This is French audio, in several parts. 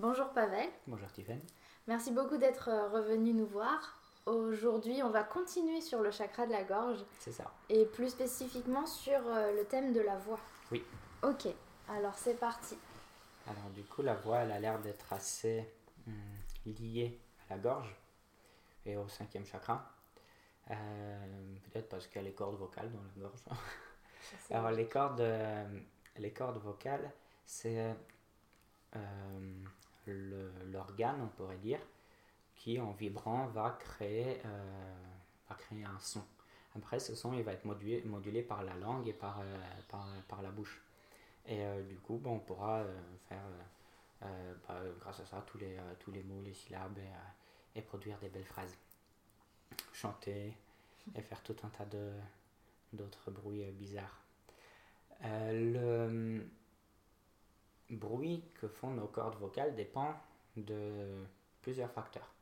Bonjour Pavel. Bonjour Tiffany. Merci beaucoup d'être euh, revenu nous voir. Aujourd'hui, on va continuer sur le chakra de la gorge. C'est ça. Et plus spécifiquement sur euh, le thème de la voix. Oui. Ok, alors c'est parti. Alors du coup, la voix, elle a l'air d'être assez hum, liée à la gorge et au cinquième chakra. Euh, peut-être parce qu'il y a les cordes vocales dans la gorge. Alors les cordes, les cordes vocales, c'est euh, l'organe, on pourrait dire, qui en vibrant va créer, va créer un son. Après, ce son, il va être modulé, modulé par la langue et par, par, par, la bouche. Et du coup, bon, on pourra faire, bah, grâce à ça, tous les, tous les mots, les syllabes et, produire des belles phrases chanter et faire tout un tas d'autres bruits euh, bizarres. Euh, bruit que font nos cordes vocales dépend de plusieurs facteurs.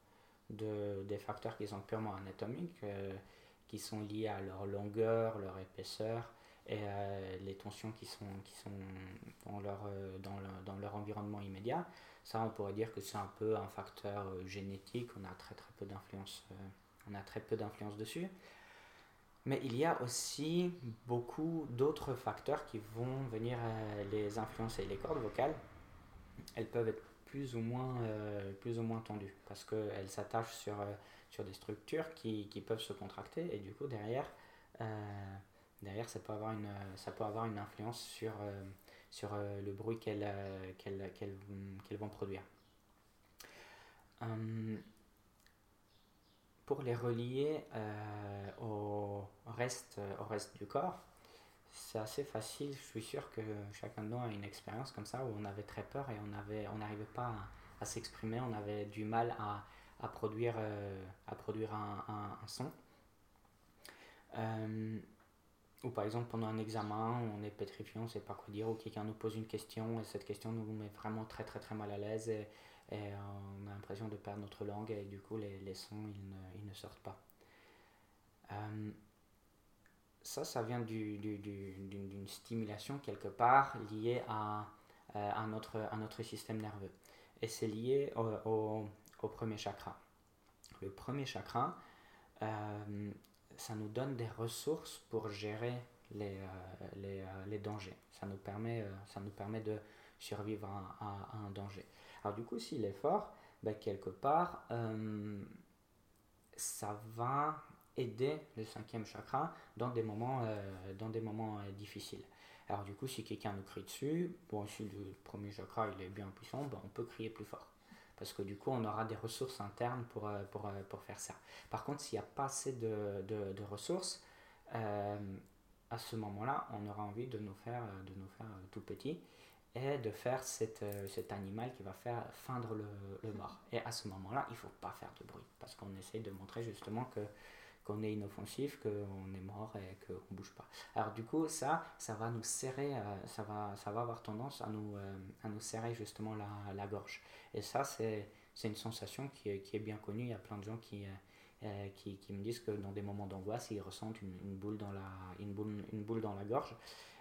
De, des facteurs qui sont purement anatomiques, euh, qui sont liés à leur longueur, leur épaisseur et les tensions qui sont, qui sont dans, leur, dans, dans, leur environnement immédiat. Ça, on pourrait dire que c'est un peu un facteur génétique, on a très très peu d'influence on a très peu d'influence dessus. Mais il y a aussi beaucoup d'autres facteurs qui vont venir euh, les influencer. Les cordes vocales, elles peuvent être plus ou moins, euh, plus ou moins tendues parce qu'elles s'attachent sur, euh, sur des structures qui, qui, peuvent se contracter et du coup derrière, derrière ça, peut avoir une, ça peut avoir une influence sur, sur le bruit qu'elles vont produire. Hum, pour les relier euh, au, reste, au reste du corps, c'est assez facile. Je suis sûr que chacun de nous a une expérience comme ça où on avait très peur et on n'arrivait pas à, s'exprimer, on avait du mal à, produire, euh, à produire un, son. Euh, ou par exemple pendant un examen, on est pétrifié, on ne sait pas quoi dire, ou quelqu'un nous pose une question et cette question nous met vraiment très très très mal à l'aise et on a l'impression de perdre notre langue et du coup les, sons ils ne, sortent pas. Euh, ça, ça vient d'une du, du, stimulation quelque part liée à, euh, à, notre, système nerveux. Et c'est lié au, premier chakra. Le premier chakra, euh, ça nous donne des ressources pour gérer les, les, dangers. Ça nous permet, de survivre à un danger. Alors du coup, s'il est fort, ben, quelque part, euh, ça va aider le cinquième chakra dans des moments, euh, dans des moments euh, difficiles. Alors du coup, si quelqu'un nous crie dessus, bon, si le premier chakra il est bien puissant, ben, on peut crier plus fort. Parce que du coup, on aura des ressources internes pour, pour, pour faire ça. Par contre, s'il n'y a pas assez de, de, de ressources, à ce moment-là, on aura envie de nous faire, de nous faire tout petit et de faire cette, euh, cet animal qui va faire feindre le, le mort. Et à ce moment-là, il ne faut pas faire de bruit, parce qu'on essaye de montrer justement que qu'on est inoffensif, qu'on est mort et qu'on ne bouge pas. Alors du coup, ça, ça va nous serrer, euh, ça, va, ça va avoir tendance à nous, euh, à nous serrer justement la, la gorge. Et ça, c'est une sensation qui qui est, bien connue. Il y a plein de gens qui, qui, qui, me disent que dans des moments d'angoisse, ils ressentent une, boule dans la, une, boule, une boule dans la gorge.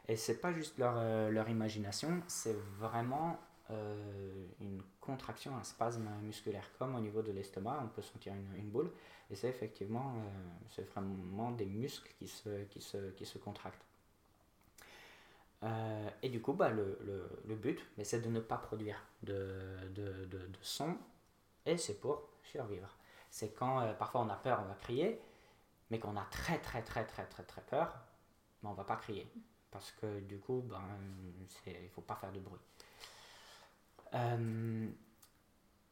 Et c'est pas juste leur, euh, leur imagination, c'est vraiment euh, une contraction, un spasme musculaire, comme au niveau de l'estomac, on peut sentir une, une boule. Et c'est effectivement, euh, c'est vraiment des muscles qui se, qui se, qui se contractent. et du coup, bah, le, le, le but, c'est de ne pas produire de, de, de, son, et c'est pour survivre. C'est quand parfois on a peur, on va crier, mais quand on a très très très très très très peur, ben, on va pas crier parce que du coup, ben, il ne faut pas faire de bruit. Euh,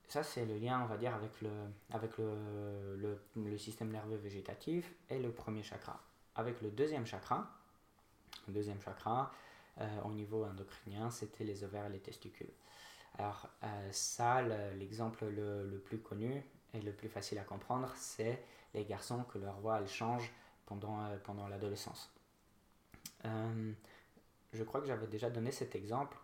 ça, c'est le lien, on va dire, avec le, système nerveux végétatif et le premier chakra. Avec le deuxième chakra, deuxième chakra, euh, au niveau endocrinien, c'était les ovaires et les testicules. Alors, euh, ça, l'exemple le, plus connu et le plus facile à comprendre, c'est les garçons que leur voix elle change pendant l'adolescence. Euh, je crois que j'avais déjà donné cet exemple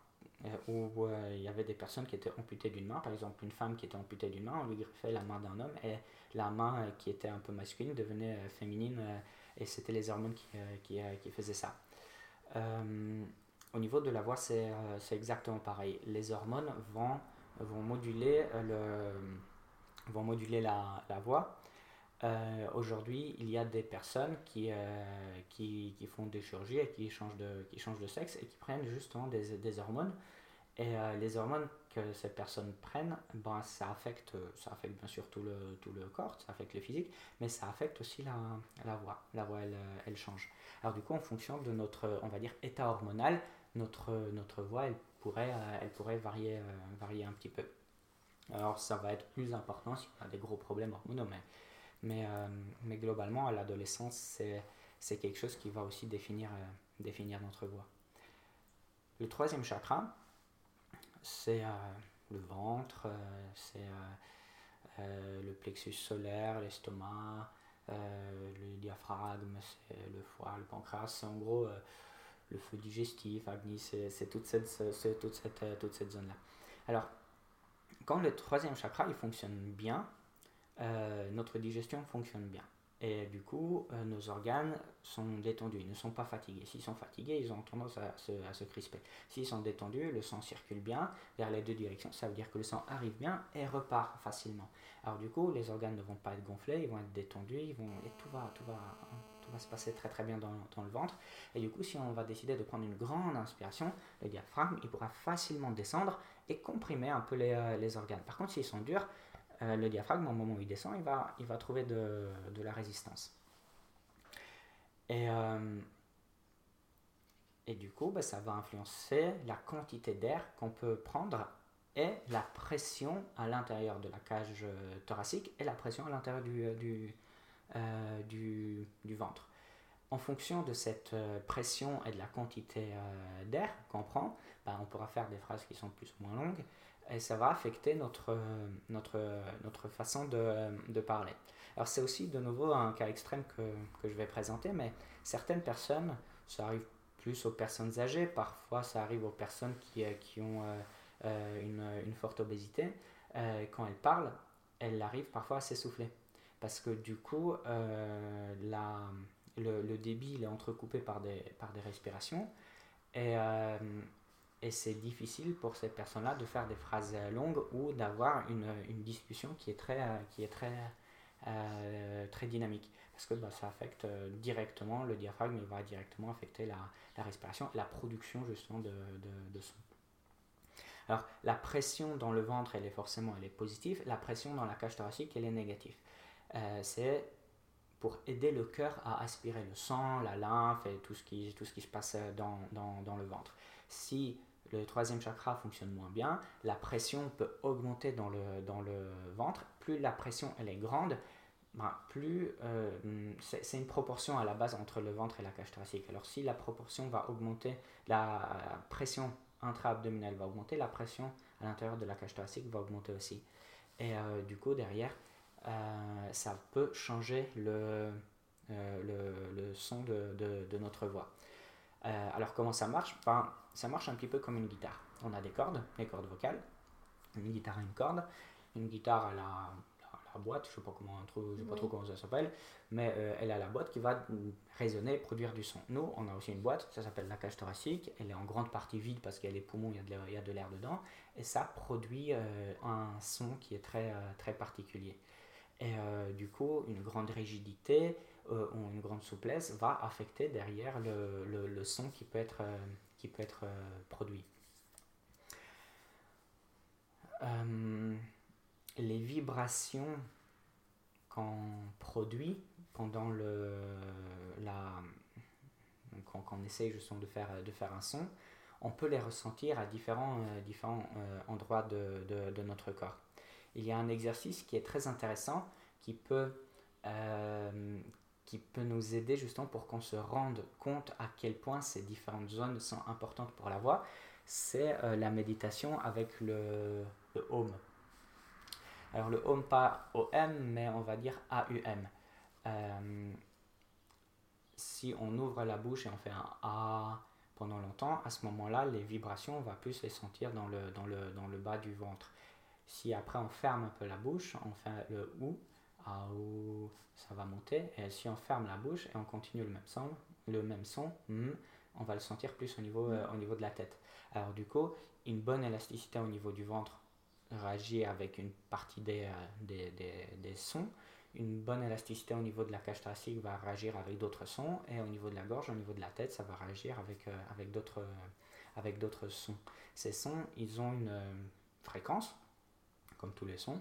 euh, où euh, il y avait des personnes qui étaient amputées d'une main, par exemple une femme qui était amputée d'une main, on lui greffait la main d'un homme et la main qui était un peu masculine devenait féminine et c'était les hormones qui, qui, faisaient ça. au niveau de la voix, c'est exactement pareil. Les hormones vont vont moduler, le, vont moduler la, la voix. Aujourd'hui, il y a des personnes qui, qui, qui, font des chirurgies et qui changent de, qui changent de sexe et qui prennent justement des, des hormones. Et les hormones que ces personnes prennent, ben, ça, affecte, ça affecte bien sûr tout le, tout le corps, ça affecte le physique, mais ça affecte aussi la, la voix. La voix, elle, elle, change. Alors du coup, en fonction de notre, on va dire, état hormonal, notre, notre voix, elle pourrait, elle pourrait varier, euh, varier un petit peu. Alors ça va être plus important si on a des gros problèmes hormonaux, mais, mais, euh, mais globalement, à l'adolescence, c'est, quelque chose qui va aussi définir, euh, définir notre voix. Le troisième chakra, c'est le ventre, c'est le plexus solaire, l'estomac, le diaphragme, c'est le foie, le pancréas, c'est en gros le feu digestif, Agni, c'est toute cette, toute cette, toute cette zone-là. Alors, quand le troisième chakra il fonctionne bien, notre digestion fonctionne bien. Et du coup, euh, nos organes sont détendus, ils ne sont pas fatigués. S'ils sont fatigués, ils ont tendance à se, crisper. S'ils sont détendus, le sang circule bien vers les deux directions. Ça veut dire que le sang arrive bien et repart facilement. Alors du coup, les organes ne vont pas être gonflés, ils vont être détendus, ils vont, et tout va, tout va, tout va se passer très très bien dans, le ventre. Et du coup, si on va décider de prendre une grande inspiration, le diaphragme, il pourra facilement descendre et comprimer un peu les, euh, les organes. Par contre, s'ils sont durs, euh, le diaphragme, au moment où il descend, il va, il va trouver de, de la résistance. Et, euh, et du coup, bah, ça va influencer la quantité d'air qu'on peut prendre et la pression à l'intérieur de la cage euh, thoracique et la pression à l'intérieur du, du, du, du, ventre. En fonction de cette pression et de la quantité d'air qu'on prend, bah, on pourra faire des phrases qui sont plus ou moins longues et ça va affecter notre, notre, notre façon de, de parler. Alors c'est aussi de nouveau un cas extrême que, que, je vais présenter, mais certaines personnes, ça arrive plus aux personnes âgées, parfois ça arrive aux personnes qui, qui ont euh, euh, une, une, forte obésité, euh, quand elles parlent, elles arrivent parfois à s'essouffler. Parce que du coup, la, le, le, débit il est entrecoupé par des, par des respirations. Et, et c'est difficile pour ces personnes-là de faire des phrases longues ou d'avoir une, une, discussion qui est très, qui est très, euh, très dynamique. Parce que bah, ça affecte euh, directement le diaphragme, il va directement affecter la, la respiration, la production justement de, de, son. Alors la pression dans le ventre, elle est forcément elle est positive, la pression dans la cage thoracique, elle est négative. Euh, c'est pour aider le cœur à aspirer le sang, la lymphe et tout ce qui, tout ce qui se passe dans, dans, dans le ventre. Si le troisième chakra fonctionne moins bien, la pression peut augmenter dans le, dans le ventre. Plus la pression elle est grande, ben, plus euh, c'est une proportion à la base entre le ventre et la cage thoracique. Alors si la proportion va augmenter, la pression intra-abdominale va augmenter, la pression à l'intérieur de la cage thoracique va augmenter aussi. Et euh, du coup, derrière, euh, ça peut changer le, le, le, son de, de, de notre voix. Alors comment ça marche? Ben, ça marche un petit peu comme une guitare. On a des cordes, les cordes vocales. Une guitare a une corde. Une guitare a la, la, boîte, je ne sais pas, comment, sais pas trop comment ça s'appelle, mais euh, elle a la boîte qui va résonner, produire du son. Nous, on a aussi une boîte, ça s'appelle la cage thoracique. Elle est en grande partie vide parce qu'il y a les poumons, il y a de l'air dedans. Et ça produit euh, un son qui est très, euh, très particulier. Et du coup, une grande rigidité ou une grande souplesse va affecter derrière le, son qui peut être euh, produit. Euh, les vibrations qu'on produit pendant le, quand, on essaye justement de faire, un son, on peut les ressentir à différents, euh, endroits de, notre corps. Il y a un exercice qui est très intéressant qui peut, qui peut nous aider justement pour qu'on se rende compte à quel point ces différentes zones sont importantes pour la voix, c'est euh, la méditation avec le, le home. Alors le home pas OM, mais on va dire AUM. Euh, si on ouvre la bouche et on fait un A pendant longtemps, à ce moment-là, les vibrations, on va plus les sentir dans le, dans le, dans le bas du ventre. Si après on ferme un peu la bouche, on fait le OU, AOU, ça va monter. Et si on ferme la bouche et on continue le même son, le même son hmm, on va le sentir plus au niveau, euh, au niveau de la tête. Alors du coup, une bonne élasticité au niveau du ventre, réagir avec une partie des, des, des, sons. Une bonne élasticité au niveau de la cage thoracique va réagir avec d'autres sons. Et au niveau de la gorge, au niveau de la tête, ça va réagir avec, d'autres avec d'autres sons. Ces sons, ils ont une fréquence, comme tous les sons,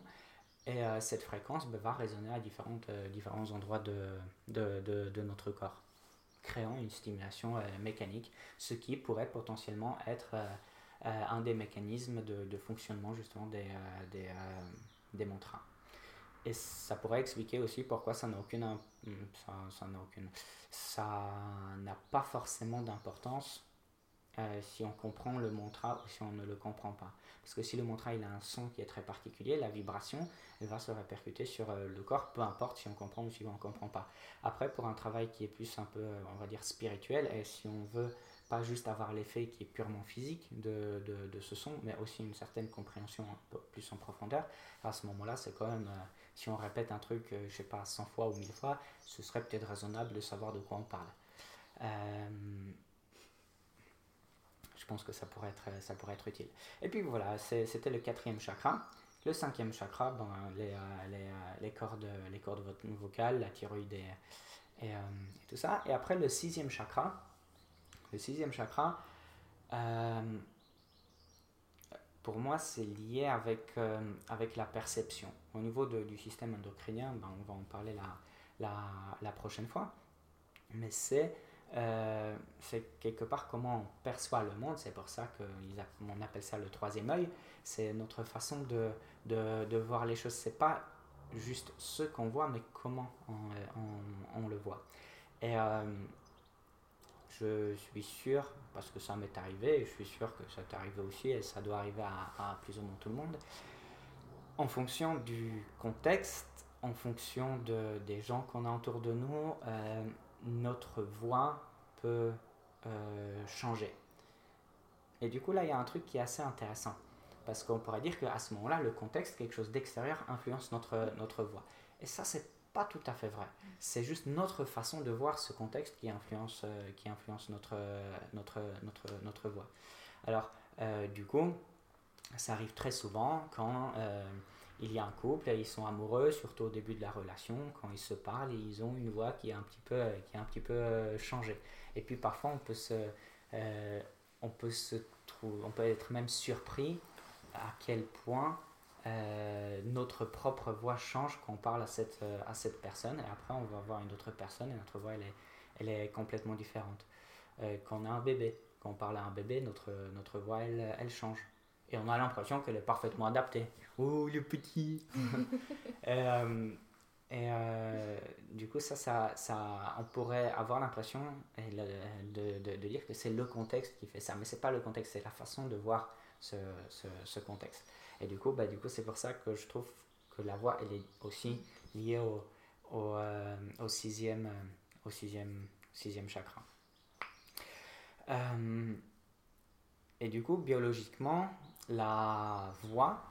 et cette fréquence ben, va résonner à différentes, différents endroits de, de, notre corps créant une stimulation euh, mécanique, ce qui pourrait potentiellement être euh, euh, un des mécanismes de, fonctionnement justement des, des, des mantras. Et ça pourrait expliquer aussi pourquoi ça n'a aucune, ça n'a aucune, ça n'a pas forcément d'importance si on comprend le mantra ou si on ne le comprend pas. Parce que si le mantra il a un son qui est très particulier, la vibration elle va se répercuter sur euh, le corps, peu importe si on comprend ou si on ne comprend pas. Après, pour un travail qui est plus un peu, on va dire, spirituel, et si on veut pas juste avoir l'effet qui est purement physique de, de, ce son, mais aussi une certaine compréhension un peu plus en profondeur, à ce moment-là, c'est quand même, euh, si on répète un truc, je euh, je sais pas, 100 fois ou 1000 fois, ce serait peut-être raisonnable de savoir de quoi on parle. Que ça pourrait être, ça pourrait être utile. Et puis voilà, c'était le quatrième chakra. Le cinquième chakra, ben, les, euh, les, euh, les, cordes, les cordes vocales, la thyroïde et, euh, tout ça. Et après, le sixième chakra, le sixième chakra, pour moi, c'est lié avec, avec la perception. Au niveau du système endocrinien, ben, on va en parler la, la, la prochaine fois. Mais c'est euh, c'est quelque part comment on perçoit le monde. C'est pour ça qu'on appelle ça le troisième œil. C'est notre façon de, de, voir les choses. C'est pas juste ce qu'on voit, mais comment on, on le voit. Et euh, je suis sûr, parce que ça m'est arrivé, je suis sûr que ça t'est arrivé aussi, et ça doit arriver à, plus ou moins tout le monde, en fonction du contexte, en fonction de, des gens qu'on a autour de nous, euh, notre voix peut euh, changer. Et du coup, là, il y a un truc qui est assez intéressant. Parce qu'on pourrait dire qu'à ce moment-là, le contexte, quelque chose d'extérieur, influence notre, notre voix. Et ça, c'est pas tout à fait vrai. C'est juste notre façon de voir ce contexte qui influence, euh, qui influence notre, notre, notre, notre voix. Alors, euh, du coup, ça arrive très souvent quand il y a un couple ils sont amoureux, surtout au début de la relation, quand ils se parlent, ils ont une voix qui est un petit peu, qui est un petit peu euh, changée. Et puis parfois on peut se, euh, on peut se on peut être même surpris à quel point euh, notre propre voix change quand on parle à cette, à cette personne. Et après on va voir une autre personne et notre voix elle est, elle est complètement différente. quand on a un bébé, quand on parle à un bébé, notre, notre voix elle, elle change et on a l'impression qu'elle est parfaitement adaptée. Oh, le petit euh, Et, euh, du coup, ça, ça, ça, on pourrait avoir l'impression de, de, de, dire que c'est le contexte qui fait ça. Mais c'est pas le contexte, c'est la façon de voir ce, ce, ce, contexte. Et du coup, bah, du coup c'est pour ça que je trouve que la voix, elle est aussi liée au, au, euh, au sixième, au sixième, sixième chakra. et du coup, biologiquement, la voix,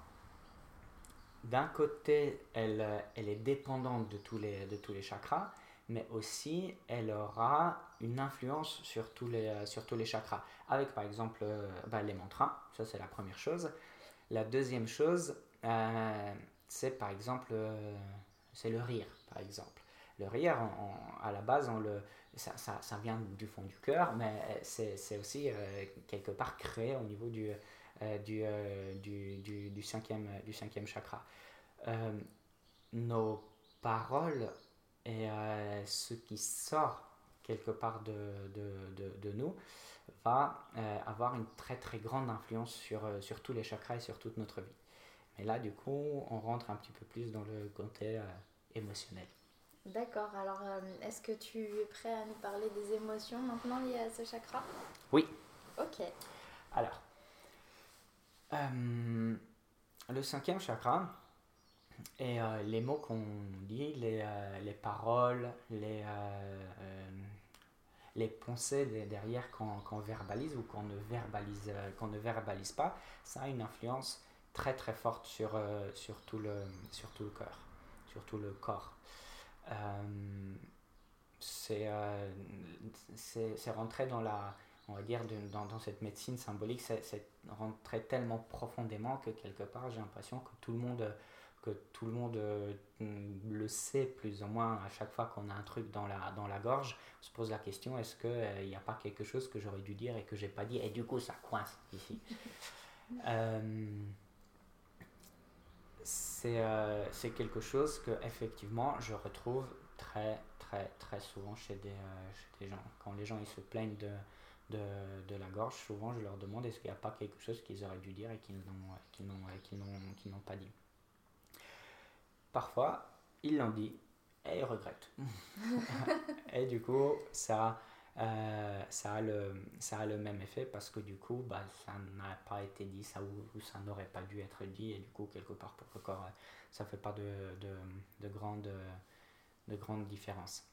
d'un côté, elle, est dépendante de tous, les, chakras, mais aussi elle aura une influence sur tous les, chakras. Avec par exemple euh, bah, les mantras, ça c'est la première chose. La deuxième chose, euh, c'est par exemple euh, c'est le rire, par exemple. Le rire, à la base, on le, ça, vient du fond du cœur, mais c'est aussi quelque part créé au niveau du, du, euh, du, du, du, cinquième, du cinquième chakra. Euh, nos paroles et ce qui sort quelque part de, de, de, de nous va avoir une très très grande influence sur, sur tous les chakras et sur toute notre vie. Mais là, du coup, on rentre un petit peu plus dans le côté émotionnel. D'accord, alors est-ce que tu es prêt à nous parler des émotions maintenant liées à ce chakra? Oui. Ok. Alors, euh, le cinquième chakra, et euh, les mots qu'on dit, les, euh, les, paroles, les, les pensées derrière qu'on verbalise ou qu'on ne, verbalise, ne verbalise pas, ça a une influence très très forte sur, sur, tout, le, sur tout le cœur, sur tout le corps. c'est rentré dans la, on va dire, dans, dans, cette médecine symbolique, c'est rentré tellement profondément que quelque part, j'ai l'impression que tout le monde que tout le monde euh, le sait plus ou moins à chaque fois qu'on a un truc dans la, dans la gorge, on se pose la question est-ce qu'il euh, n'y a pas quelque chose que j'aurais dû dire et que j'ai pas dit? Et du coup ça coince ici. Euh, c'est quelque chose que effectivement je retrouve très très très souvent chez des, chez des gens. Quand les gens ils se plaignent de, de, de, la gorge, souvent je leur demande est-ce qu'il n'y a pas quelque chose qu'ils auraient dû dire et qu'ils n'ont pas dit? Parfois, ils l'ont dit et ils regrettent. et du coup, ça, euh, ça, a le, ça a le même effet parce que du coup, bah, ça n'a pas été dit, ça, ou, ça n'aurait pas dû être dit, et du coup, quelque part, pour le corps, ça ne fait pas de, de, de, grande, de grande différence.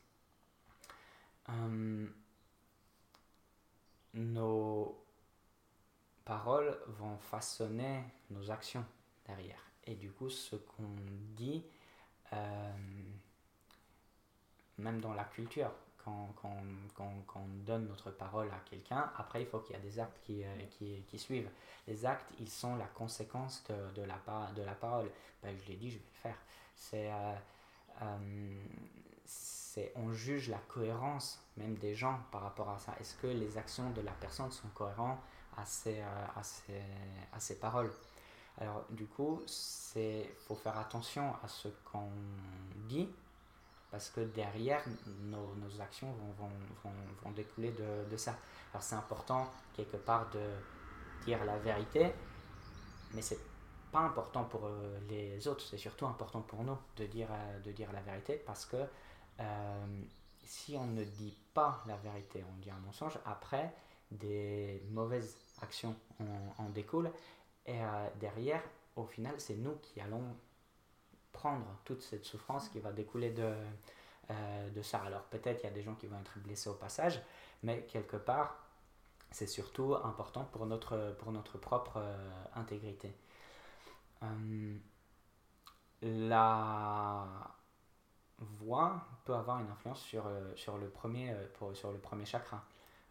Hum, nos paroles vont façonner nos actions derrière. Et du coup, ce qu'on dit, euh, même dans la culture, quand, quand, quand, on donne notre parole à quelqu'un, après il faut qu'il y ait des actes qui, euh, qui, qui, suivent. Les actes, ils sont la conséquence de, de, la, de la parole. Ben, je l'ai dit, je vais le faire. C'est, euh, c'est, on juge la cohérence même des gens par rapport à ça. Est-ce que les actions de la personne sont cohérentes à ses, à ses, à ses paroles? Alors du coup, il faut faire attention à ce qu'on dit, parce que derrière, nos, nos actions vont, vont, vont, découler de, de, ça. Alors c'est important quelque part de dire la vérité, mais c'est pas important pour euh, les autres, c'est surtout important pour nous de dire, euh, de dire la vérité, parce que euh, si on ne dit pas la vérité, on dit un mensonge, après, des mauvaises actions en, en découlent et euh, derrière, au final, c'est nous qui allons prendre toute cette souffrance qui va découler de, euh, de ça. Alors peut-être il y a des gens qui vont être blessés au passage, mais quelque part, c'est surtout important pour notre, pour notre propre intégrité. la voix peut avoir une influence sur, sur, le, premier, pour, sur le premier chakra.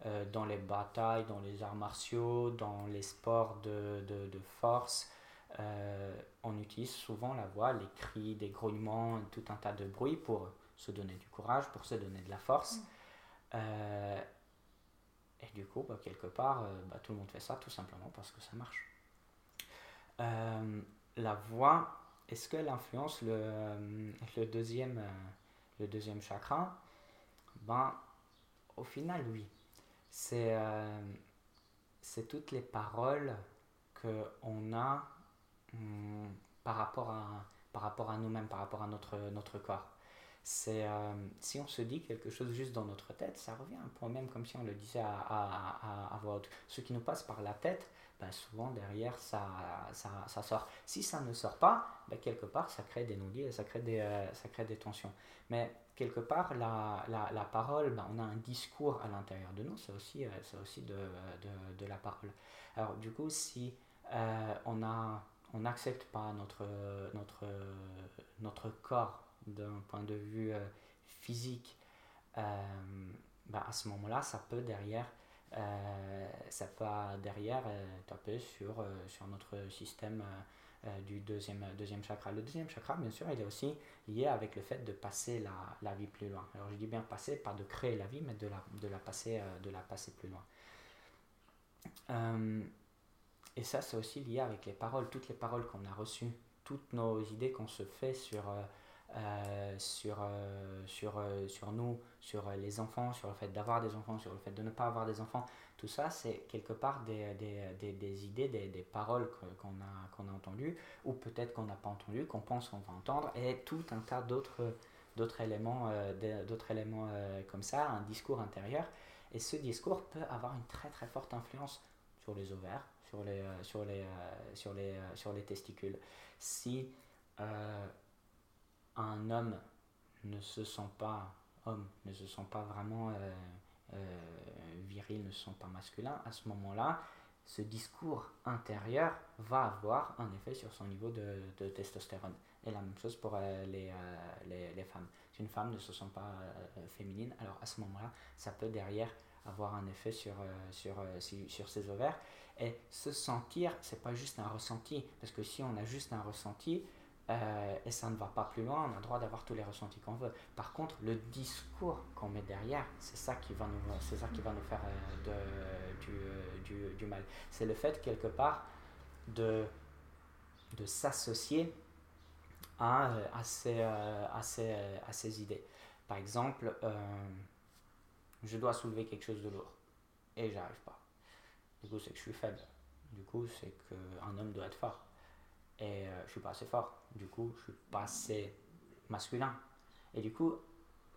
Euh, dans les batailles, dans les arts martiaux, dans les sports de, de, de force. Euh, on utilise souvent la voix, les cris, des grognements, tout un tas de bruits pour se donner du courage, pour se donner de la force. Mm. Euh, et du coup, bah, quelque part, bah, tout le monde fait ça tout simplement parce que ça marche. la voix, est-ce qu'elle influence le, le, deuxième, le deuxième chakra ben, Au final, oui c'est euh, toutes les paroles qu'on a hum, par rapport à, nous-mêmes, par rapport à notre corps. C'est euh, si on se dit quelque chose juste dans notre tête, ça revient un peu même comme si on le disait à, à, à, voix haute. Ce qui nous passe par la tête, ben souvent derrière ça, ça, ça, sort. Si ça ne sort pas, ben quelque part ça crée des non-dits et ça crée des, euh, ça crée des tensions. Mais quelque part, la, la, la parole, ben, on a un discours à l'intérieur de nous, c'est aussi, euh, aussi de, de, de, la parole. Alors du coup, si on a on n'accepte pas notre, notre, notre corps d'un point de vue euh, physique, ben, à ce moment-là, ça peut derrière, ça peut derrière taper sur, sur notre système euh, du deuxième, deuxième chakra. Le deuxième chakra, bien sûr, il est aussi lié avec le fait de passer la, la vie plus loin. Alors je dis bien passer, pas de créer la vie, mais de la, de la, passer, euh, de la passer plus loin. Euh, et ça, c'est aussi lié avec les paroles, toutes les paroles qu'on a reçues, toutes nos idées qu'on se fait sur, sur, sur, sur nous, sur les enfants, sur le fait d'avoir des enfants, sur le fait de ne pas avoir des enfants. Tout ça, c'est quelque part des, des, des, idées, des, paroles qu'on a, a entendues, ou peut-être qu'on n'a pas entendues, qu'on pense qu'on va entendre, et tout un tas d'autres éléments, euh, éléments euh, comme ça, un discours intérieur. Et ce discours peut avoir une très très forte influence sur les ovaires, sur les, euh, sur les, sur les, sur les testicules. Si un homme ne se sent pas homme, ne se sent pas vraiment euh, virils ne sont pas masculins, à ce moment-là, ce discours intérieur va avoir un effet sur son niveau de, testostérone. Et la même chose pour euh, les, euh, les, les, femmes. Si une femme ne se sent pas féminine, alors à ce moment-là, ça peut derrière avoir un effet sur, sur, sur ses ovaires. Et se sentir, c'est pas juste un ressenti, parce que si on a juste un ressenti, euh, et ça ne va pas plus loin, on a le droit d'avoir tous les ressentis qu'on veut. Par contre, le discours qu'on met derrière, c'est ça qui va nous, ça qui va nous faire euh, du, euh, du, du, mal. C'est le fait, quelque part, de, de s'associer à, à, ces, à, à ces idées. Par exemple, je dois soulever quelque chose de lourd et j'arrive pas. Du coup, c'est que je suis faible. Du coup, c'est qu'un homme doit être fort. Et je suis pas assez fort du coup, je suis pas assez masculin. Et du coup,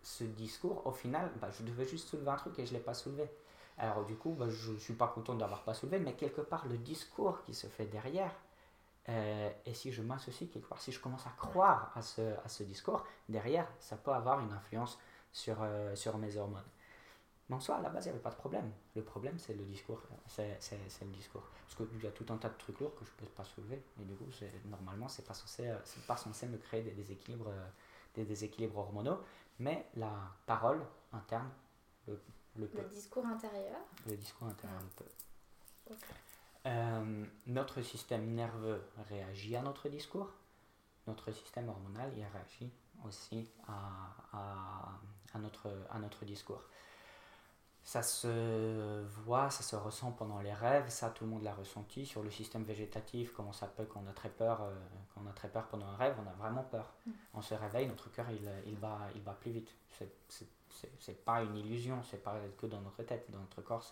ce discours, au final, bah, je devais juste soulever un truc et je ne l'ai pas soulevé. Alors du coup, bah, je ne suis pas content d'avoir pas soulevé, mais quelque part, le discours qui se fait derrière, euh, et si je m'associe quelque part, si je commence à croire à ce, discours, derrière, ça peut avoir une influence sur, euh, sur mes hormones. Mais en soi, à la base, il n'y avait pas de problème. Le problème, c'est le discours. C'est, le discours. Parce qu'il y a tout un tas de trucs lourds que je ne peux pas soulever. Et du coup, normalement, ce n'est pas, censé, euh, pas censé me créer des déséquilibres, euh, des déséquilibres hormonaux. Mais la parole interne le, le peut. Le discours intérieur Le discours intérieur le peut. Euh, notre système nerveux réagit à notre discours. Notre système hormonal il réagit aussi à, à, à, notre, à notre discours ça se voit, ça se ressent pendant les rêves, ça tout le monde l'a ressenti. Sur le système végétatif, comment ça peut quand on a très peur, euh, quand on a très peur pendant un rêve, on a vraiment peur. Mm. On se réveille, notre cœur il, il, va, il va plus vite. C'est pas une illusion, c'est pas que dans notre tête, dans notre corps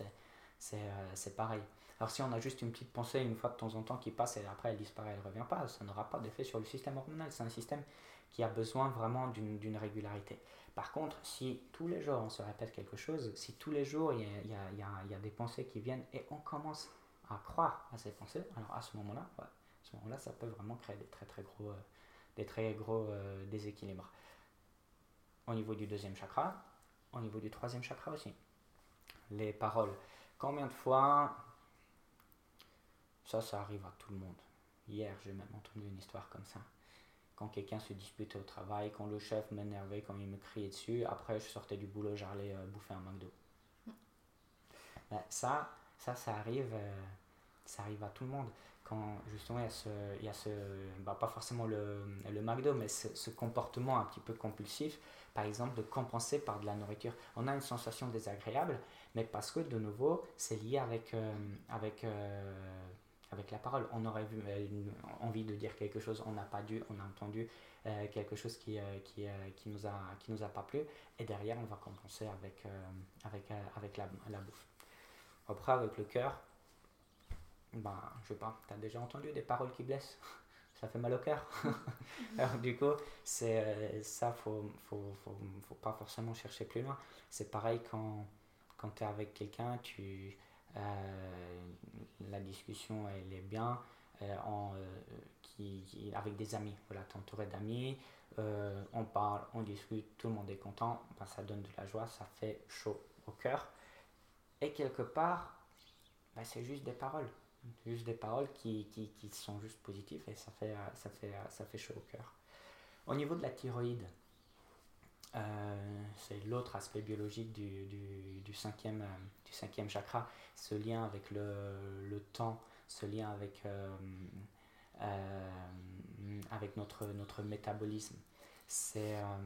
c'est euh, pareil. Alors si on a juste une petite pensée une fois de temps en temps qui passe et après elle disparaît, elle revient pas, ça n'aura pas d'effet sur le système hormonal. C'est un système qui a besoin vraiment d'une régularité. Par contre, si tous les jours on se répète quelque chose, si tous les jours il y a, des pensées qui viennent et on commence à croire à ces pensées, alors à ce moment-là, ça peut vraiment créer des très très gros, euh, très gros euh, déséquilibres. Au niveau du deuxième chakra, au niveau du troisième chakra aussi. Les paroles. Combien de fois, ça, ça arrive à tout le monde. Hier, j'ai même entendu une histoire comme ça quand quelqu'un se disputait au travail, quand le chef m'énervait, quand il me criait dessus. Après, je sortais du boulot, j'allais euh, bouffer un McDo. Mm. Ben, ça, ça, ça arrive, euh, ça arrive à tout le monde. Quand justement il y a ce, il y a ce bah, pas forcément le, le McDo, mais ce, comportement un petit peu compulsif, par exemple, de compenser par de la nourriture. On a une sensation désagréable, mais parce que de nouveau, c'est lié avec, euh, avec avec la parole. On aurait vu, euh, envie de dire quelque chose, on n'a pas dû, on a entendu euh, quelque chose qui, euh, qui, qui, nous a, qui nous a pas plu, et derrière on va compenser avec, avec, avec la, la, bouffe. Après, avec le cœur, ben, je sais pas, tu as déjà entendu des paroles qui blessent? Ça fait mal au cœur. Alors du coup, c'est ça, faut, faut, faut, faut, pas forcément chercher plus loin. C'est pareil quand, quand tu es avec quelqu'un, tu euh, la discussion, elle est bien. Euh, euh, avec des amis. Voilà, t'entourer d'amis, on parle, on discute, tout le monde est content, ben, ça donne de la joie, ça fait chaud au cœur. Et quelque part, ben, c'est juste des paroles, juste des paroles qui, qui, qui, sont juste positives et ça fait, ça fait, ça fait chaud au cœur. Au niveau de la thyroïde, c'est l'autre aspect biologique du, du, cinquième, du cinquième chakra ce lien avec le, le temps, ce lien avec, euh, euh, avec notre, notre métabolisme. C'est euh,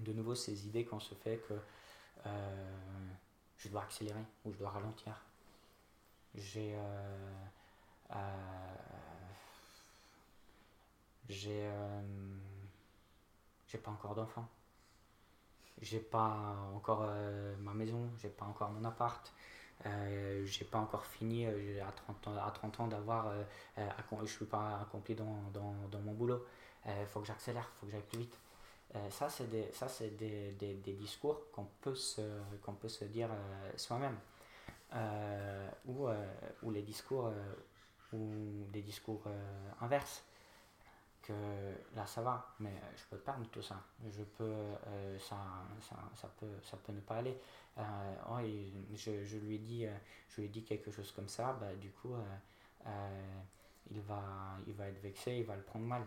de nouveau ces idées qu'on se fait que je dois accélérer ou je dois ralentir. J'ai j'ai j'ai pas encore d'enfant j'ai pas encore ma maison j'ai pas encore mon appart euh, j'ai pas encore fini euh, à 30 ans, à 30 ans d'avoir euh, je suis pas accompli dans, dans, dans mon boulot. Il faut que j'accélère faut que j'aille plus vite. Ça c'est des des, des, des, discours qu'on peut se peut se dire soi-même. Ou, ou les discours ou des discours inverses que là ça va mais je peux perdre tout ça je peux ça, ça, ça, peut ça peut ne pas aller euh, je, je, lui dit, euh, je lui dit quelque chose comme ça, bah, du coup, euh, il, va, il va être vexé, il va le prendre mal.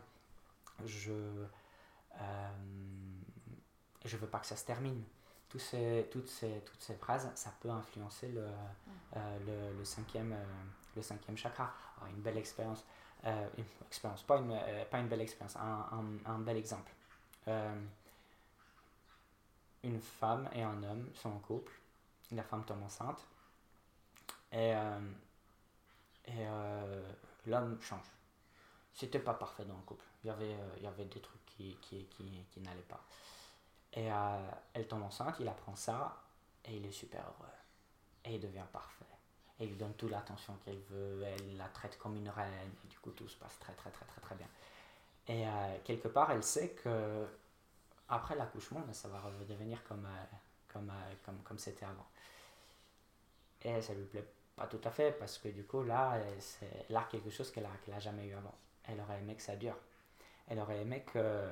Je je veux pas que ça se termine. tous ces, toutes, ces, toutes ces phrases, ça peut influencer le, le, le, cinquième, le cinquième chakra. une belle expérience. Une expérience, pas une, pas une belle expérience, un, un, bel exemple. une femme et un homme sont en couple. La femme tombe enceinte. Et, et l'homme change. C'était pas parfait dans le couple. Il y avait, il y avait des trucs qui, qui, qui, qui n'allaient pas. Et euh, elle tombe enceinte, il apprend ça, et il est super heureux. Et il devient parfait. Il lui donne toute l'attention qu'elle veut, elle la traite comme une reine, et du coup tout se passe très très très très très bien. Et euh, quelque part, elle sait que après l'accouchement, ça va redevenir comme euh, comme comme comme c'était avant. Et ça lui plaît pas tout à fait parce que du coup là, c'est là quelque chose qu'elle a, qu'elle a jamais eu avant. Elle aurait aimé que ça dure. Elle aurait aimé que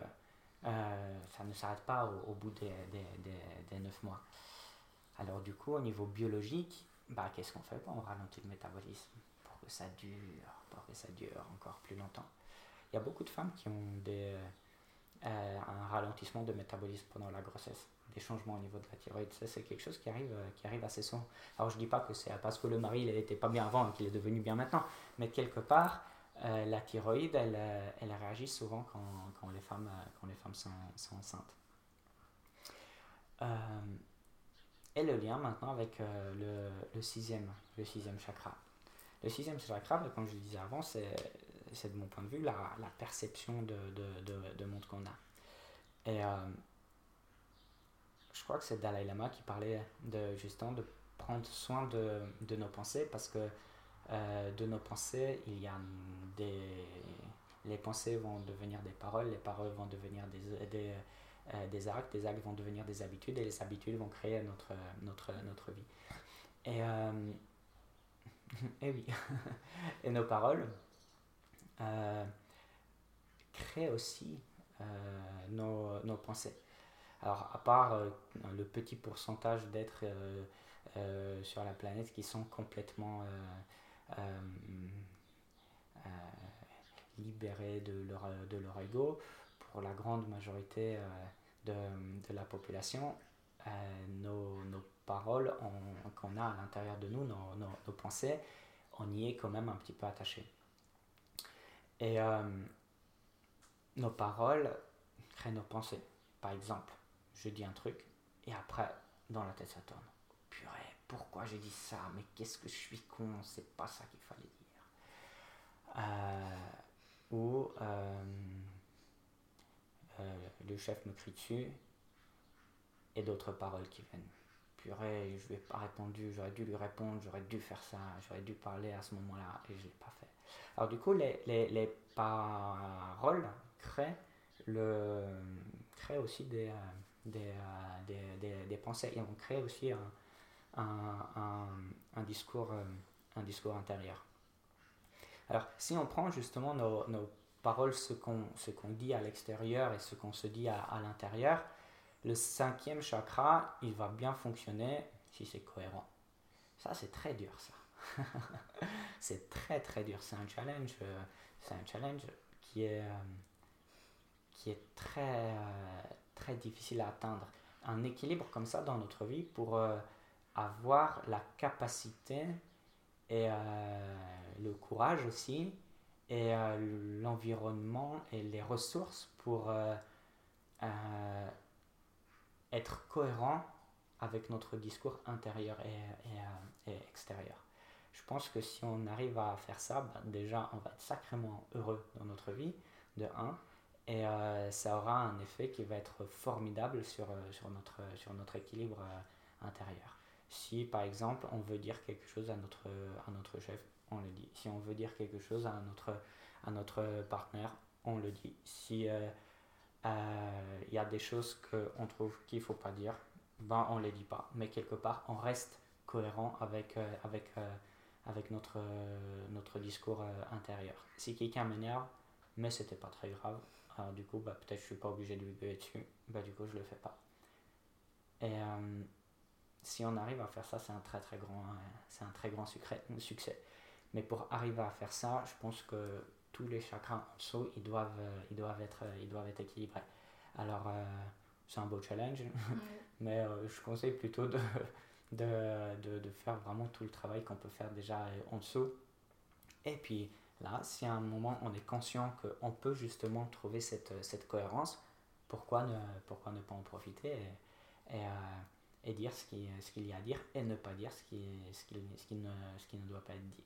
euh, ça ne s'arrête pas au, bout des, des, 9 mois. Alors du coup, au niveau biologique, bah, qu'est-ce qu'on fait On ralentit le métabolisme pour que ça dure, pour que ça dure encore plus longtemps? Il y a beaucoup de femmes qui ont des, euh, un ralentissement de métabolisme pendant la grossesse, des changements au niveau de la thyroïde. C'est quelque chose qui arrive, euh, qui arrive assez souvent. Alors je ne dis pas que c'est parce que le mari n'était pas bien avant qu'il est devenu bien maintenant, mais quelque part, euh, la thyroïde, elle, euh, elle, réagit souvent quand, quand, les femmes, euh, quand les femmes sont, sont enceintes. Et le lien maintenant avec le, le, sixième, le sixième chakra. Le sixième chakra, ben, comme je le disais avant, c'est de mon point de vue la, la perception de, de, de, de monde qu'on a. Et je crois que c'est Dalai Lama qui parlait de, justement de prendre soin de, de nos pensées parce que euh, de nos pensées, il y a des... Les pensées vont devenir des paroles, les paroles vont devenir des, euh, des actes, des actes vont devenir des habitudes et les habitudes vont créer notre, notre, notre vie. Et, euh, et oui, et nos paroles créent aussi nos, nos, pensées. Alors, à part le petit pourcentage d'êtres sur la planète qui sont complètement euh, euh, libérés de leur, de leur ego. Pour la grande majorité euh, de, la population, nos, nos, paroles qu'on a à l'intérieur de nous, nos, nos, pensées, on y est quand même un petit peu attaché. Et nos paroles créent nos pensées. Par exemple, je dis un truc et après, dans la tête, ça tourne. Purée, pourquoi j'ai dit ça? Mais qu'est-ce que je suis con, c'est pas ça qu'il fallait dire. Euh, ou euh, euh, le chef me crie dessus et d'autres paroles qui viennent. Purée, je lui ai pas répondu, j'aurais dû lui répondre, j'aurais dû faire ça, j'aurais dû parler à ce moment-là et je l'ai pas fait. Alors du coup, les, les, les paroles créent, le, créent aussi des, des, des, des, des pensées et on crée aussi un un, un, discours, euh, un discours intérieur. Alors, si on prend justement nos, nos paroles, ce qu'on dit à l'extérieur et ce qu'on se dit à, à l'intérieur, le cinquième chakra, il va bien fonctionner si c'est cohérent. Ça, c'est très dur, ça. c'est très, très dur. C'est un challenge, euh, c'est un challenge qui est, euh, qui est très, très difficile à atteindre. Un équilibre comme ça dans notre vie pour avoir la capacité et euh, le courage aussi et euh, l'environnement et les ressources pour euh, être cohérent avec notre discours intérieur et, extérieur. Je pense que si on arrive à faire ça, ben déjà on va être sacrément heureux dans notre vie, de 1, et ça aura un effet qui va être formidable sur, notre, équilibre intérieur. Si par exemple on veut dire quelque chose à notre chef, on le dit. Si on veut dire quelque chose à notre, à notre partenaire, on le dit. Si il euh, euh, y a des choses qu'on trouve qu'il ne faut pas dire, ben on ne les dit pas. Mais quelque part, on reste cohérent avec, euh, avec, avec notre, notre discours intérieur. Si quelqu'un m'énerve, mais c'était pas très grave, alors du coup, bah, peut-être je suis pas obligé de lui gueuler dessus, bah, du coup, je le fais pas. Et si on arrive à faire ça, c'est un très très grand, c'est un très grand succès. Mais pour arriver à faire ça, je pense que tous les chakras en dessous, ils doivent, ils doivent, être, ils doivent être équilibrés. Alors, euh, c'est un beau challenge, mais je conseille plutôt de, de, de, faire vraiment tout le travail qu'on peut faire déjà en dessous. Et puis là, si à un moment on est conscient qu'on peut justement trouver cette, cette cohérence, pourquoi ne, pourquoi ne pas en profiter et, et, dire ce qu'il ce qu'il y a à dire et ne pas dire ce qui, ce qui, ce qui, ne, ce qui ne doit pas être dit.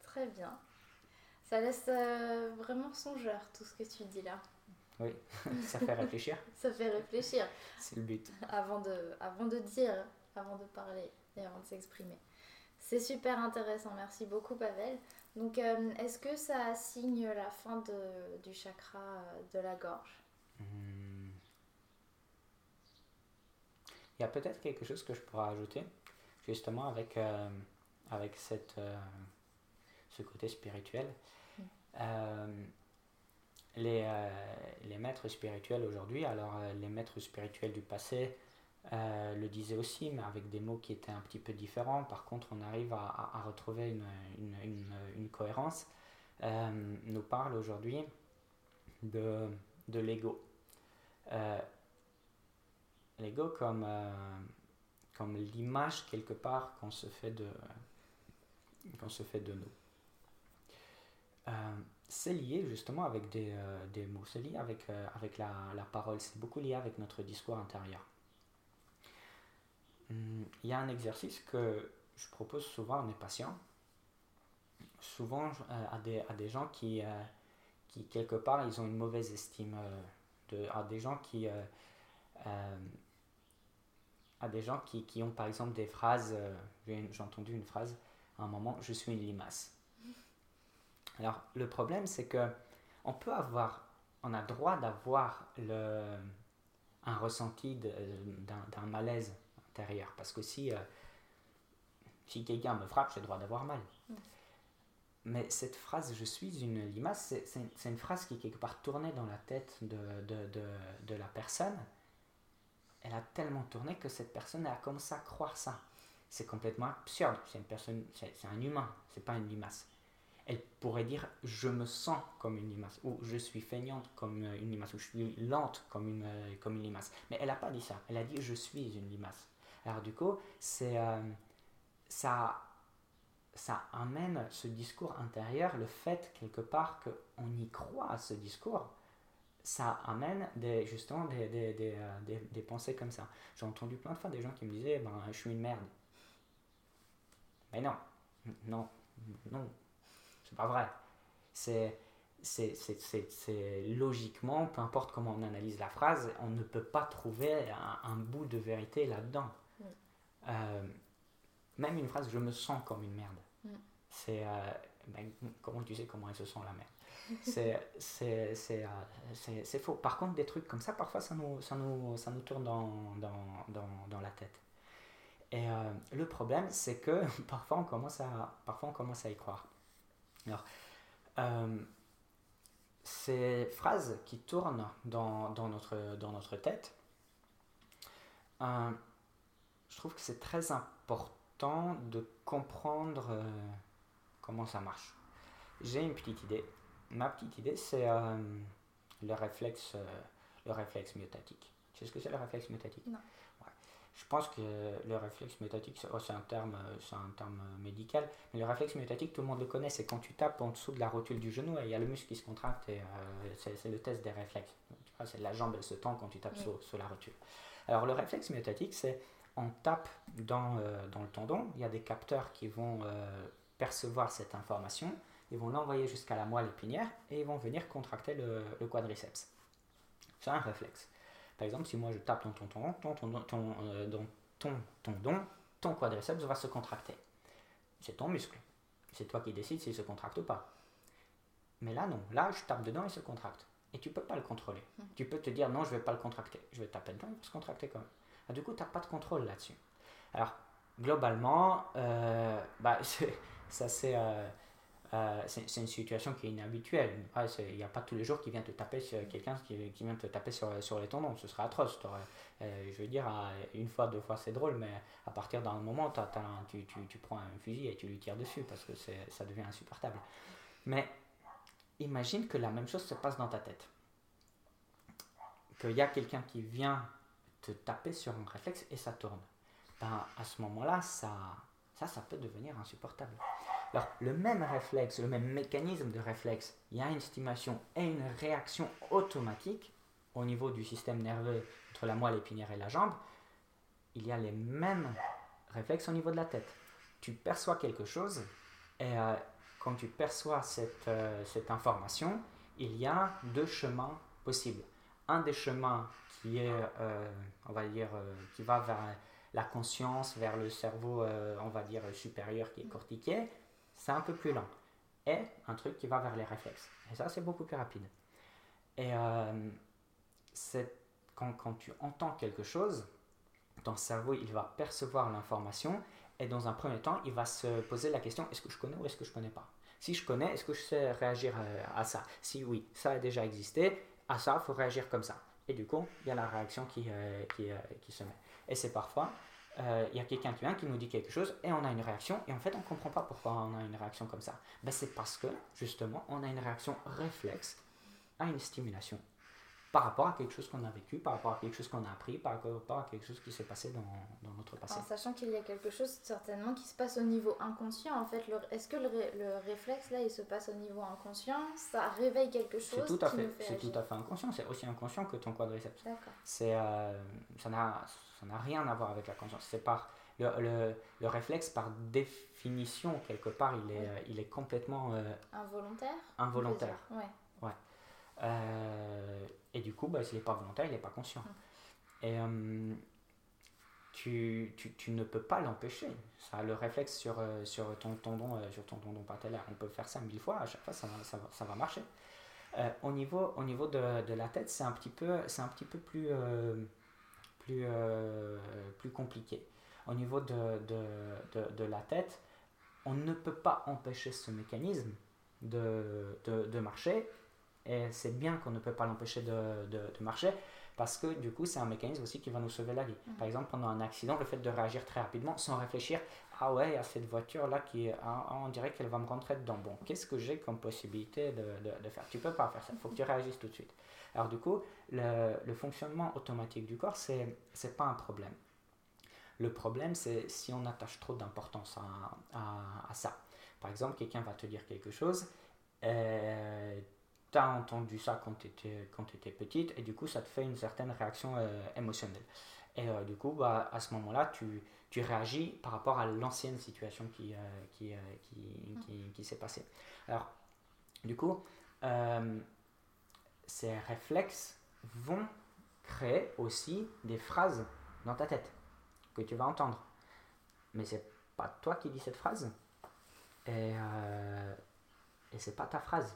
Très bien. Ça laisse euh, vraiment songeur tout ce que tu dis là. Oui, ça fait réfléchir. ça fait réfléchir. C'est le but. Avant de, avant de dire, avant de parler et avant de s'exprimer. C'est super intéressant, merci beaucoup Pavel. Donc euh, est-ce que ça signe la fin de, du chakra euh, de la gorge? Hmm. Il y a peut-être quelque chose que je pourrais ajouter, justement avec, avec cette, ce côté spirituel. Mm. Euh, les, euh, les, maîtres spirituels aujourd'hui, alors euh, les maîtres spirituels du passé le disaient aussi, mais avec des mots qui étaient un petit peu différents. Par contre, on arrive à, à, retrouver une, une, une, cohérence. nous parle aujourd'hui de, de l'ego. l'ego comme, comme l'image quelque part qu'on se fait de qu'on se fait de nous. Euh, c'est lié justement avec des, euh, des mots, c'est lié avec, euh, avec la, la, parole, c'est beaucoup lié avec notre discours intérieur. Hum, il y a un exercice que je propose souvent à mes patients, souvent à, des, à des gens qui, qui, quelque part, ils ont une mauvaise estime, de, à des gens qui... à des gens qui, qui, ont par exemple des phrases, j'ai entendu une phrase à un moment, je suis une limace. Alors, le problème, c'est que on peut avoir, on a droit d'avoir le, un ressenti d'un malaise intérieur. Parce que si, euh, si quelqu'un me frappe, j'ai le droit d'avoir mal. Mm. Mais cette phrase, je suis une limace, c'est une phrase qui est quelque part tournée dans la tête de, de, de, de la personne. Elle a tellement tourné que cette personne a commencé à croire ça. C'est complètement absurde. C'est une personne, c'est un humain, c'est pas une limace elle pourrait dire je me sens comme une limace, ou je suis feignante comme une limace, ou je suis lente comme une, euh, comme une limace. Mais elle n'a pas dit ça, elle a dit je suis une limace. Alors du coup, c'est, euh, ça, ça amène ce discours intérieur, le fait quelque part qu'on y croit à ce discours, ça amène justement des, des, euh, des, des pensées comme ça. J'ai entendu plein de fois des gens qui me disaient ben, je suis une merde. Mais non, non, non, c'est pas vrai. C'est, c'est, c'est, c'est, logiquement, peu importe comment on analyse la phrase, on ne peut pas trouver un, bout de vérité là-dedans. Mm. Euh, même une phrase, je me sens comme une merde. Mm. C'est, euh, ben, comment tu sais comment elle se sent la merde? C'est, c'est, c'est, euh, c'est, c'est faux. Par contre, des trucs comme ça, parfois, ça nous, ça nous, ça nous tourne dans, dans, dans, dans la tête. Et le problème, c'est que parfois on, commence à, parfois on commence à y croire. Alors, euh, ces phrases qui tournent dans, dans, notre, dans notre tête, euh, je trouve que c'est très important de comprendre euh, comment ça marche. J'ai une petite idée. Ma petite idée, c'est le, réflexe, le réflexe myotatique. Tu sais ce que c'est le réflexe myotatique? Non. Je pense que le réflexe myotatique, c'est un, terme, un terme médical, mais le réflexe myotatique, tout le monde le connaît, c'est quand tu tapes en dessous de la rotule du genou et il y a le muscle qui se contracte et euh, c'est le test des réflexes. C'est la jambe, elle se tend quand tu tapes sur, la rotule. Alors le réflexe myotatique, c'est on tape dans, euh, dans, le tendon, il y a des capteurs qui vont euh, percevoir cette information, ils vont l'envoyer jusqu'à la moelle épinière et ils vont venir contracter le, le quadriceps. C'est un réflexe. Par exemple, si moi je tape dans ton tendon, ton, ton, ton, euh, dans ton tendon, ton quadriceps va se contracter. C'est ton muscle. C'est toi qui décides s'il se contracte ou pas. Mais là, non. Là, je tape dedans, il se contracte. Et tu peux pas le contrôler. Mmh. Tu peux te dire non, je vais pas le contracter. Je vais taper dedans, il va se contracter quand même. Ah, du coup, tu n'as pas de contrôle là-dessus. Alors, globalement, euh, bah, ça c'est. Euh, euh, c'est une situation qui est inhabituelle. Il n'y a pas tous les jours qui vient te taper quelqu'un qui, vient te taper sur, sur les tendons. Ce serait atroce. Euh, je veux dire, une fois, deux fois, c'est drôle, mais à partir d'un moment, tu, tu, tu, prends un fusil et tu lui tires dessus parce que ça devient insupportable. Mais imagine que la même chose se passe dans ta tête. qu'il y a quelqu'un qui vient te taper sur un réflexe et ça tourne. Ben, à ce moment-là, ça, ça, ça peut devenir insupportable. Alors, le même réflexe, le même mécanisme de réflexe, il y a une stimulation et une réaction automatique au niveau du système nerveux entre la moelle épinière et la jambe. Il y a les mêmes réflexes au niveau de la tête. Tu perçois quelque chose et euh, quand tu perçois cette, euh, cette information, il y a deux chemins possibles. Un des chemins qui est, euh, on va dire, qui va vers la conscience, vers le cerveau, on va dire, supérieur qui est cortiqué, c'est un peu plus lent. Et un truc qui va vers les réflexes. Et ça, c'est beaucoup plus rapide. Et quand, quand tu entends quelque chose, ton cerveau, il va percevoir l'information et dans un premier temps, il va se poser la question est-ce que je connais ou est-ce que je ne connais pas? Si je connais, est-ce que je sais réagir euh, à ça? Si oui, ça a déjà existé, à ça, il faut réagir comme ça. Et du coup, il y a la réaction qui, euh, qui, euh, qui se met. Et c'est parfois, il y a quelqu'un qui vient qui nous dit quelque chose et on a une réaction et en fait on ne comprend pas pourquoi on a une réaction comme ça. Ben, c'est parce que justement on a une réaction réflexe à une stimulation par rapport à quelque chose qu'on a vécu, par rapport à quelque chose qu'on a appris, par rapport à quelque chose qui s'est passé dans, dans, notre passé. En sachant qu'il y a quelque chose certainement qui se passe au niveau inconscient, en fait, est-ce que le, le, réflexe là, il se passe au niveau inconscient? Ça réveille quelque chose C'est tout à fait, c'est tout à fait inconscient. C'est aussi inconscient que ton quadriceps. D'accord. C'est, euh, ça n'a, ça n'a rien à voir avec la conscience. C'est par le, le, le, réflexe, par définition quelque part, il est, il est complètement euh, involontaire? Involontaire. Ouais. Euh, et du coup, bah, s'il n'est pas volontaire, il n'est pas conscient. Et euh, tu, tu, tu, ne peux pas l'empêcher. Ça le réflexe sur, euh, sur ton tendon, sur ton tendon patellaire. On peut faire ça mille fois, à chaque fois ça, ça, ça va marcher. au, niveau, au niveau de, de la tête, c'est un petit peu, c'est un petit peu plus, plus, plus compliqué. Au niveau de, de, de, de, la tête, on ne peut pas empêcher ce mécanisme de, de marcher et c'est bien qu'on ne peut pas l'empêcher de, de, marcher parce que du coup, c'est un mécanisme aussi qui va nous sauver la vie. Mm. Par exemple, pendant un accident, le fait de réagir très rapidement sans réfléchir, ah ouais, il y a cette voiture-là qui, ah, on dirait qu'elle va me rentrer dedans. Bon, qu'est-ce que j'ai comme possibilité de, de, faire? Tu peux pas faire ça, il faut que tu réagisses tout de suite. Alors du coup, le, le fonctionnement automatique du corps, c'est n'est pas un problème. Le problème, c'est si on attache trop d'importance à, à, à, ça. Par exemple, quelqu'un va te dire quelque chose, euh, tu as entendu ça quand tu étais, quand étais petite et du coup ça te fait une certaine réaction euh, émotionnelle. Et euh, du coup, bah, à ce moment-là, tu, tu, réagis par rapport à l'ancienne situation qui, euh, qui, qui, qui, qui s'est passée. Alors, du coup, ces réflexes vont créer aussi des phrases dans ta tête que tu vas entendre. Mais c'est pas toi qui dis cette phrase et, et c'est pas ta phrase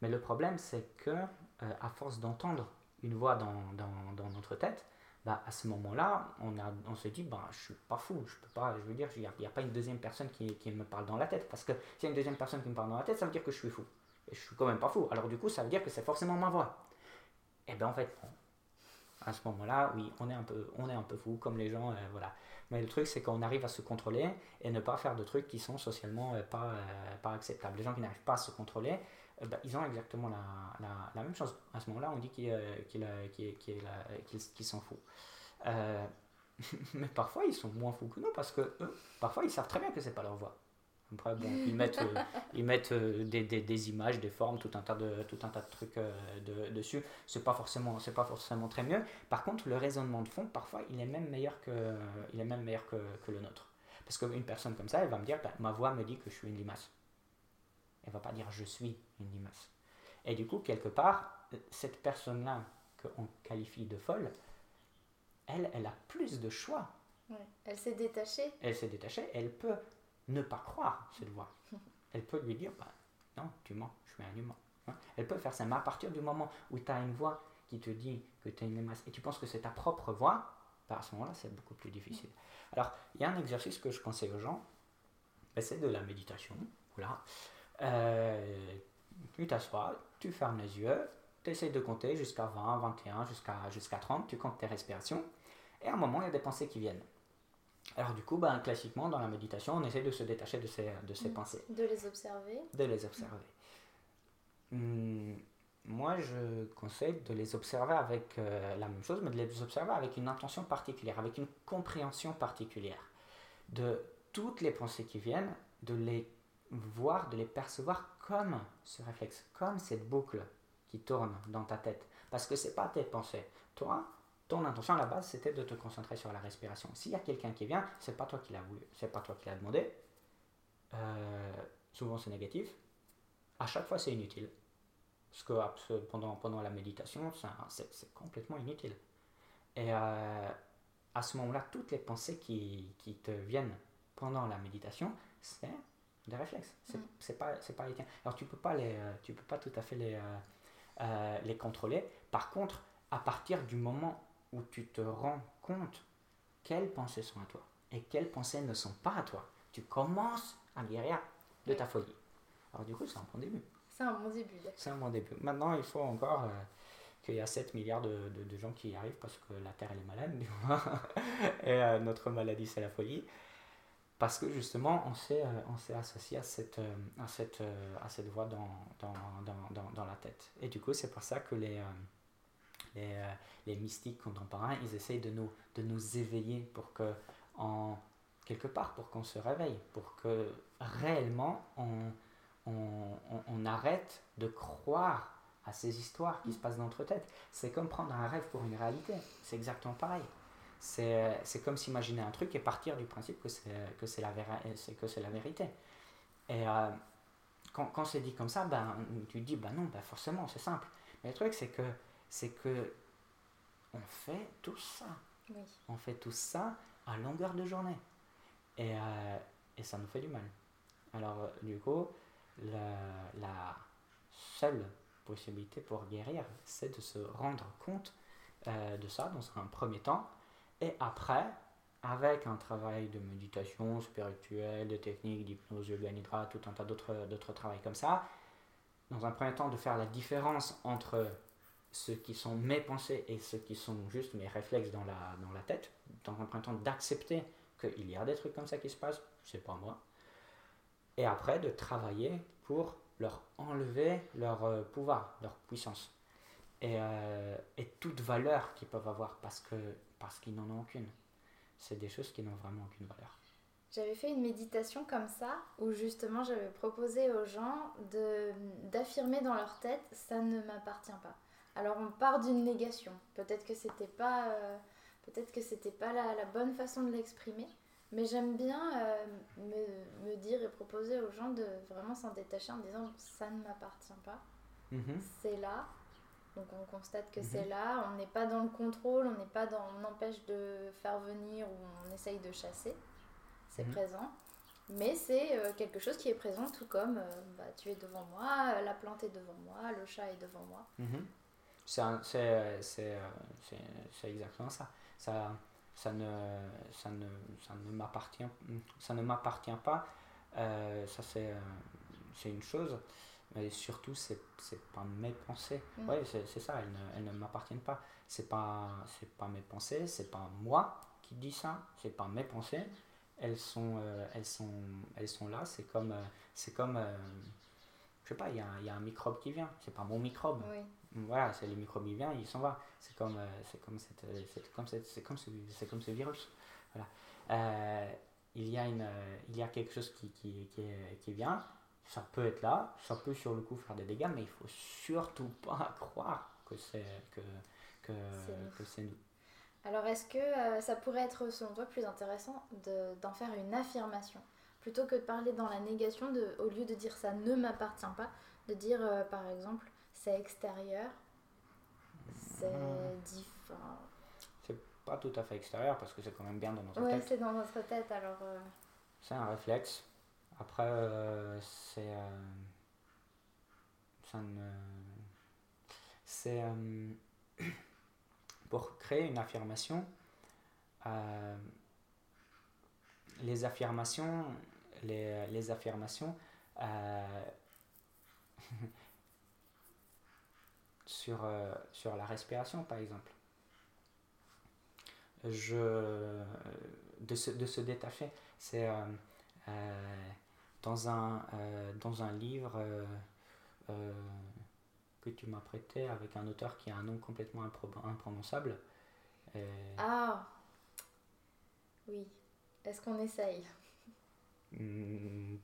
mais le problème, c'est que euh, à force d'entendre une voix dans, dans, dans, notre tête, bah, à ce moment-là, on, se dit, bah, je suis pas fou, je peux pas, je veux dire, il n'y a, pas une deuxième personne qui, qui, me parle dans la tête, parce que s'il y a une deuxième personne qui me parle dans la tête, ça veut dire que je suis fou. Et je suis quand même pas fou. Alors du coup, ça veut dire que c'est forcément ma voix. Et bien en fait, à ce moment-là, oui, on est un peu, on est un peu fou, comme les gens, euh, voilà. Mais le truc, c'est qu'on arrive à se contrôler et ne pas faire de trucs qui sont socialement euh, pas, pas acceptables. Les gens qui n'arrivent pas à se contrôler, bah, ils ont exactement la, la, la, même chose. À ce moment-là, on dit qu'ils s'en foutent. Euh, mais parfois, ils sont moins fous que nous parce que eux, parfois, ils savent très bien que c'est pas leur voix. Après, bon, ils mettent, euh, ils mettent des, des, des, images, des formes, tout un tas de, tout un tas de trucs de, dessus. C'est pas forcément, c'est pas forcément très mieux. Par contre, le raisonnement de fond, parfois, il est même meilleur que, il est même meilleur que, que le nôtre. Parce qu'une personne comme ça, elle va me dire, bah, ma voix me dit que je suis une limace. Elle va pas dire je suis une limace. Et du coup, quelque part, cette personne-là qu'on qualifie de folle, elle, elle a plus de choix. Elle s'est détachée. Elle s'est détachée. Elle peut ne pas croire cette voix. Elle peut lui dire bah, non, tu mens, je suis un humain. Hein. Elle peut faire ça. Mais à partir du moment où tu as une voix qui te dit que tu es une limace et tu penses que c'est ta propre voix, bah, à ce moment-là, c'est beaucoup plus difficile. Alors, il y a un exercice que je conseille aux gens, bah, c'est de la méditation. Voilà. Euh, tu t'assois, tu fermes les yeux, tu essaies de compter jusqu'à 20, 21, jusqu'à jusqu'à 30, tu comptes tes respirations, et à un moment, il y a des pensées qui viennent. Alors du coup, ben, classiquement, dans la méditation, on essaie de se détacher de ces, de ces mm. pensées. De les observer. De les observer. Hmm, moi, je conseille de les observer avec la même chose, mais de les observer avec une intention particulière, avec une compréhension particulière de toutes les pensées qui viennent, de les voir, de les percevoir comme ce réflexe, comme cette boucle qui tourne dans ta tête. Parce que c'est pas tes pensées. Toi, ton intention à la base, c'était de te concentrer sur la respiration. S'il y a quelqu'un qui vient, c'est pas toi qui l'as voulu, c'est pas toi qui l'as demandé. Euh, souvent c'est négatif. À chaque fois c'est inutile. Parce que pendant, pendant la méditation, c'est complètement inutile. Et euh, à ce moment-là, toutes les pensées qui, qui, te viennent pendant la méditation, c'est des réflexes. C'est mm. c'est pas, pas les tiens. Alors tu peux pas les, euh, tu peux pas tout à fait les, les contrôler. Par contre, à partir du moment où tu te rends compte quelles pensées sont à toi et quelles pensées ne sont pas à toi, tu commences à guérir de ta folie. Alors du coup, c'est un bon début. C'est un bon début. C'est un bon début. Maintenant, il faut encore euh, qu'il y a 7 milliards de, de, gens qui y arrivent parce que la Terre, elle est malade. et euh, notre maladie, c'est la folie. Parce que justement, on s'est, euh, on s'est associé à cette, à cette, à cette voix dans, dans, dans, dans, la tête. Et du coup, c'est pour ça que les les, euh, les mystiques contemporains, ils essayent de nous, de nous éveiller pour que, en, quelque part, pour qu'on se réveille, pour que réellement on, on, on, arrête de croire à ces histoires qui se passent dans notre tête. C'est comme prendre un rêve pour une réalité. C'est exactement pareil. C'est, c'est comme s'imaginer un truc et partir du principe que c'est, que c'est, la, c'est, que c'est la vérité. Et euh, quand, quand c'est dit comme ça, ben, tu te dis, ben non, ben forcément, c'est simple. Mais le truc, c'est que c'est que on fait tout ça. On fait tout ça à longueur de journée. Et, euh, et ça nous fait du mal. Alors, du coup, la, la, seule possibilité pour guérir, c'est de se rendre compte euh, de ça dans un premier temps. Et après, avec un travail de méditation spirituelle, de techniques, d'hypnose, yoga nidra, tout un tas d'autres travails comme ça, dans un premier temps, de faire la différence entre ce qui sont mes pensées et ce qui sont juste mes réflexes dans la, dans la tête, dans un printemps d'accepter qu'il y a des trucs comme ça qui se passent, c'est pas moi. Et après de travailler pour leur enlever leur euh, pouvoir, leur puissance. Et, euh, et, toute valeur qu'ils peuvent avoir parce que parce qu'ils n'en ont aucune. C'est des choses qui n'ont vraiment aucune valeur. J'avais fait une méditation comme ça, où justement j'avais proposé aux gens d'affirmer dans leur tête ça ne m'appartient pas. Alors on part d'une négation. Peut-être que c'était pas, euh, peut-être que c'était pas la, la, bonne façon de l'exprimer, mais j'aime bien euh, me, me, dire et proposer aux gens de vraiment s'en détacher en disant ça ne m'appartient pas, mhm. c'est là. Donc on constate que c'est mhm. là, on n'est pas dans le contrôle, on n'est pas dans, on empêche de faire venir ou on essaye de chasser, c'est mhm. présent. Mais c'est euh, quelque chose qui est présent tout comme bah, tu es devant moi, la plante est devant moi, le chat est devant moi. C'est exactement ça. Ça, ça ne, ça ne, ça ne m'appartient ça ne m'appartient pas euh, ça c'est c'est une chose mais surtout c'est pas mes pensées mm. ouais c'est ça elles ne, elles ne m'appartiennent pas c'est pas c'est pas mes pensées c'est pas moi qui dis ça c'est pas mes pensées elles sont euh, elles sont elles sont là c'est comme euh, c'est comme je sais pas il y, a, y a un microbe qui vient c'est pas mon microbe oui voilà, c'est les microbes, il vient, il s'en va. C'est comme, euh, c'est comme, cette, c'est comme, cette, c'est comme, ce, c'est comme ce virus. Voilà. Euh, il, y a une, il y a quelque chose qui, qui, qui, qui, vient, ça peut être là, ça peut sur le coup faire des dégâts, mais il faut surtout pas croire que c'est, que, que, que c'est nous. Alors est-ce que euh, ça pourrait être selon toi plus intéressant de, d'en faire une affirmation? Plutôt que de parler dans la négation, de, au lieu de dire ça ne m'appartient pas, de dire par exemple c'est extérieur, c'est hmm. différent. C'est pas tout à fait extérieur parce que c'est quand même bien dans notre tête. Oui, c'est dans notre tête alors. Euh. C'est un réflexe. Après, euh, c'est. Euh. C'est. pour créer une affirmation, les affirmations. Les, les affirmations sur, euh, sur la respiration, par exemple. Je, de, se, de se détacher, c'est euh, euh, dans, un, dans un livre, que tu m'as prêté avec un auteur qui a un nom complètement imprononçable. Ah Oui. Est-ce qu'on essaye? Hmm,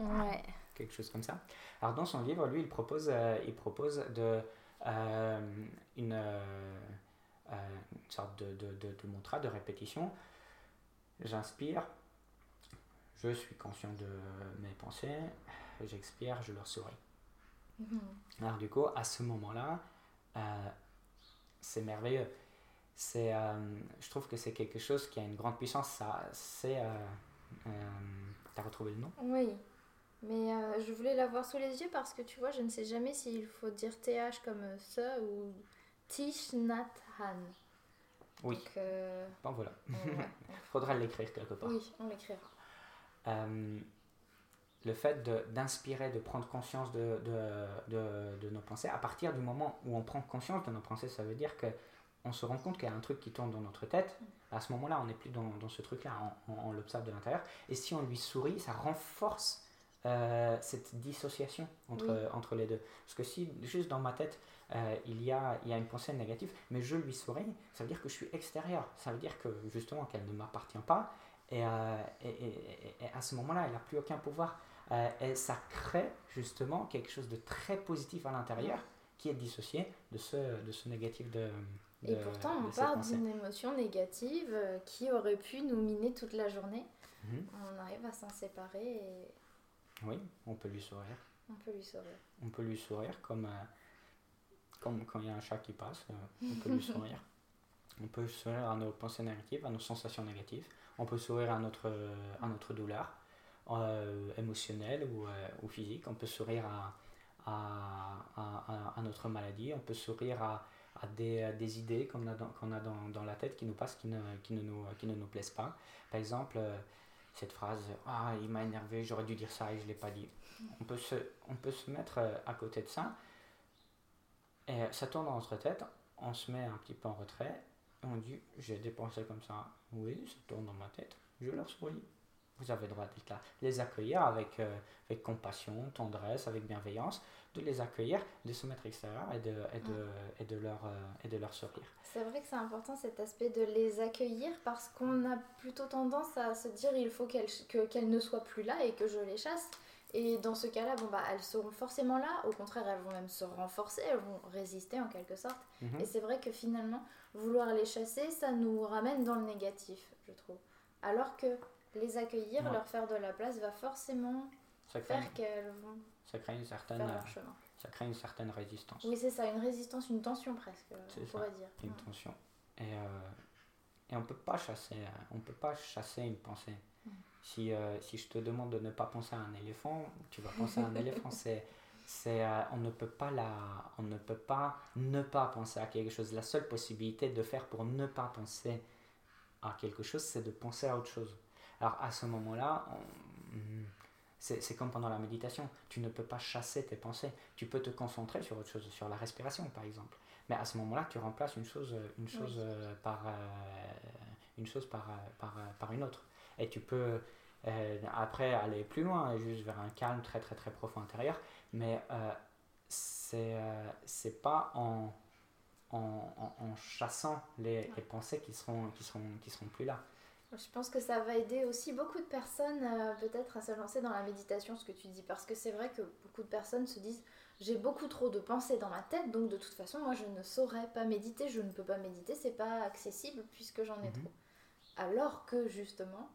Ouais. Quelque chose comme ça. Alors dans son livre, lui, il propose, euh, il propose de, euh, une, euh, une, sorte de, de, de, de mantra, de répétition. J'inspire, je suis conscient de mes pensées, j'expire, je leur souris. Mhm. Alors du coup, à ce moment-là, c'est merveilleux. C'est, je trouve que c'est quelque chose qui a une grande puissance. Ça, c'est, t'as retrouvé le nom? Oui. Mais euh, je voulais l'avoir sous les yeux parce que tu vois, je ne sais jamais s'il faut dire TH comme ça ou Tishnathan. Oui. Donc, euh, Bon voilà. Faudra l'écrire quelque part. Oui, on l'écrira. Euh, le fait d'inspirer, de, prendre conscience de, de, de, de, nos pensées, à partir du moment où on prend conscience de nos pensées, ça veut dire que on se rend compte qu'il y a un truc qui tourne dans notre tête. À ce moment-là, on n'est plus dans, dans, ce truc-là, on, on l'observe de l'intérieur. Et si on lui sourit, ça renforce euh, cette dissociation entre, entre les deux. Parce que si juste dans ma tête, euh, il, y a, il y a une pensée négative, mais je lui souris, ça veut dire que je suis extérieur. Ça veut dire que justement qu'elle ne m'appartient pas. Et, euh, et, et, à ce moment-là, elle n'a plus aucun pouvoir. et ça crée justement quelque chose de très positif à l'intérieur qui est dissocié de ce, de ce négatif de, et pourtant, on part d'une émotion négative qui aurait pu nous miner toute la journée. Mhm. On arrive à s'en séparer et oui, on peut lui sourire. On peut lui sourire. On peut lui sourire comme, euh, comme quand il y a un chat qui passe, euh, on peut lui sourire. On peut sourire à nos pensées négatives, à nos sensations négatives. On peut sourire à notre, à notre douleur euh, émotionnelle ou, ou, physique. On peut sourire à, à, à, notre maladie. On peut sourire à, à des, des, idées qu'on a, dans, qu'on a dans, dans, la tête qui nous passent, qui ne, qui ne, nous, qui ne nous plaisent pas. Par exemple, cette phrase Ah, il m'a énervé, j'aurais dû dire ça et je ne l'ai pas dit. On peut, se, on peut se mettre euh, à côté de ça, et ça tourne dans notre tête, on se met un petit peu en retrait, et on dit J'ai des pensées comme ça. Oui, ça tourne dans ma tête, je leur souris. Vous avez le droit d'être là. Les accueillir avec, euh, avec compassion, tendresse, avec bienveillance, de les accueillir, de se mettre extérieur et de, et de, mm. et de, leur, euh, et de leur sourire. C'est vrai que c'est important cet aspect de les accueillir parce qu'on a plutôt tendance à se dire il faut qu'elles qu'elles ne soient plus là et que je les chasse. Et dans ce cas-là, bon, bah, elles seront forcément là, au contraire, elles vont même se renforcer, elles vont résister en quelque sorte. Mm-hmm. Et c'est vrai que finalement, vouloir les chasser, ça nous ramène dans le négatif, je trouve. Alors que les accueillir, leur faire de la place, va forcément faire qu'elles vont ça crée une certaine, ça crée une certaine résistance. Oui, c'est ça, une résistance, une tension presque, on pourrait dire. Une tension. Et, euh, et on on peut pas chasser une pensée. Si, euh, si je te demande de ne pas penser à un éléphant, tu vas penser à un éléphant. C'est, c'est, euh, on ne peut pas la, on ne peut pas ne pas penser à quelque chose. La seule possibilité de faire pour ne pas penser à quelque chose, c'est de penser à autre chose. Alors à ce moment-là, c'est comme pendant la méditation. Tu ne peux pas chasser tes pensées. Tu peux te concentrer sur autre chose, sur la respiration par exemple. Mais à ce moment-là, tu remplaces une chose, une chose, euh, par, euh, une, chose par, euh, par, par, une autre. Et tu peux après aller plus loin, juste vers un calme très très très profond intérieur. Mais c'est c'est pas en, en, en, chassant les, les, pensées qui seront, qui, seront, qui seront plus là. Je pense que ça va aider aussi beaucoup de personnes euh, peut-être à se lancer dans la méditation, ce que tu dis, parce que c'est vrai que beaucoup de personnes se disent j'ai beaucoup trop de pensées dans ma tête, donc de toute façon moi je ne saurais pas méditer, je ne peux pas méditer, c'est pas accessible puisque j'en ai mhm. trop. Alors que justement,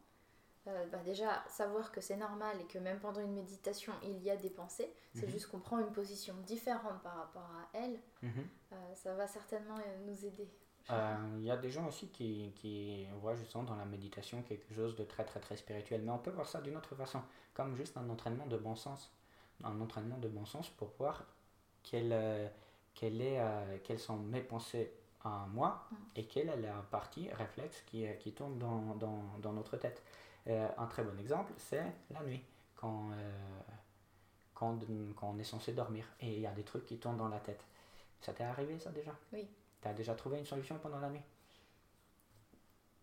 euh, bah déjà savoir que c'est normal et que même pendant une méditation il y a des pensées, c'est mhm. juste qu'on prend une position différente par rapport à elles, mhm. euh, ça va certainement nous aider. Euh, il y a des gens aussi qui, qui voient justement dans la méditation quelque chose de très très très spirituel. Mais on peut voir ça d'une autre façon, comme juste un entraînement de bon sens. Un entraînement de bon sens pour voir quelle, euh, quelle est, euh, quelles sont mes pensées à moi mm. et quelle est la partie réflexe qui, qui tourne dans, dans, dans notre tête. Un très bon exemple, c'est la nuit, quand, quand, quand on est censé dormir et il y a des trucs qui tournent dans la tête. Ça t'est arrivé ça déjà? Oui. Tu as déjà trouvé une solution pendant la nuit?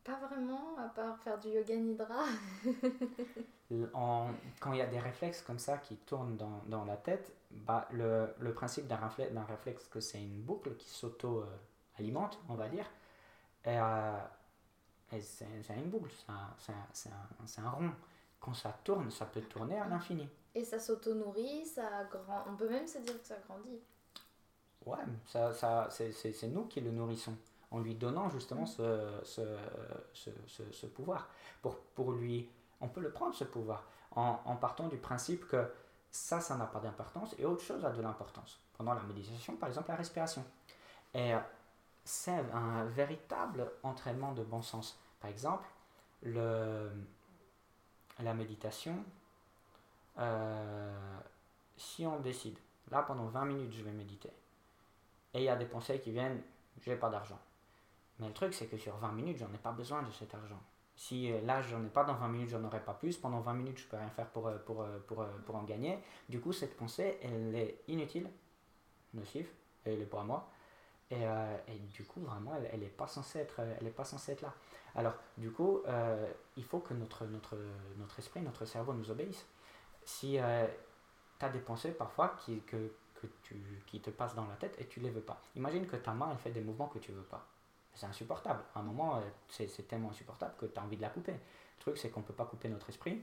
Pas vraiment, à part faire du yoga nidra. quand il y a des réflexes comme ça qui tournent dans, dans la tête, bah, le, le principe d'un réflexe, réflexe, que c'est une boucle qui s'auto-alimente, on va dire, et, euh, c'est une boucle, c'est un, un, rond. Quand ça tourne, ça peut tourner à l'infini. Et ça s'auto-nourrit, ça grand... on peut même se dire que ça grandit. Ouais, ça, ça, c'est nous qui le nourrissons, en lui donnant justement ce, ce, ce, ce, pouvoir. Pour, pour lui, on peut le prendre ce pouvoir, en, en partant du principe que ça, ça n'a pas d'importance et autre chose a de l'importance. Pendant la méditation, par exemple, la respiration. Et c'est un véritable entraînement de bon sens. Par exemple, le, la méditation, euh, si on décide, là pendant 20 minutes je vais méditer, et il y a des pensées qui viennent, j'ai pas d'argent. Mais le truc c'est que sur 20 minutes, j'en ai pas besoin de cet argent. Si euh, là j'en ai pas dans 20 minutes, j'en aurai pas plus, pendant 20 minutes je peux rien faire pour, euh, pour, pour, pour en gagner. Du coup cette pensée, elle est inutile, nocive, elle est pour moi. Et, et, du coup, vraiment, elle n'est pas, censée être, est pas censée être là. Alors, du coup, il faut que notre, notre, notre esprit, notre cerveau nous obéisse si euh, tu as des pensées parfois qui, que, que tu, qui te passent dans la tête et tu les veux pas. Imagine que ta main elle fait des mouvements que tu veux pas. C'est insupportable. À un moment, euh, c'est tellement insupportable que tu as envie de la couper. Le truc, c'est qu'on ne peut pas couper notre esprit,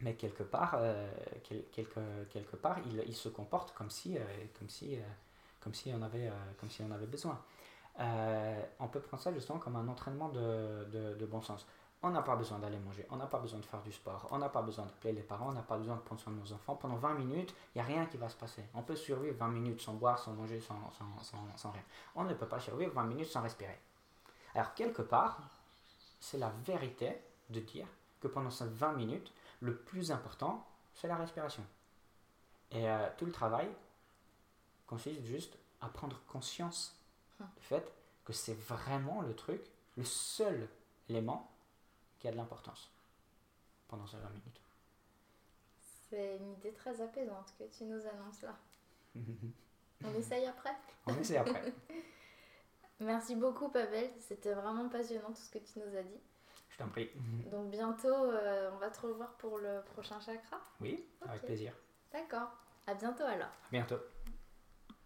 mais quelque part, euh, quelque, quelque part il, il, se comporte comme si, comme si, comme si, on, avait, comme si on avait besoin. on peut prendre ça justement comme un entraînement de, de, de bon sens. On n'a pas besoin d'aller manger, on n'a pas besoin de faire du sport, on n'a pas besoin d'appeler les parents, on n'a pas besoin de prendre soin de nos enfants. Pendant 20 minutes, il n'y a rien qui va se passer. On peut survivre 20 minutes sans boire, sans manger, sans, sans, rien. On ne peut pas survivre 20 minutes sans respirer. Alors, quelque part, c'est la vérité de dire que pendant ces 20 minutes, le plus important, c'est la respiration. Et euh, tout le travail consiste juste à prendre conscience hum. du fait que c'est vraiment le truc, le seul élément qui a de l'importance pendant ces 20 minutes. C'est une idée très apaisante que tu nous annonces là. On essaye après? On essaye après. Merci beaucoup Pavel, c'était vraiment passionnant tout ce que tu nous as dit. Je t'en prie. Donc bientôt, euh, on va te revoir pour le prochain chakra Oui, avec plaisir. D'accord. À bientôt alors. À bientôt.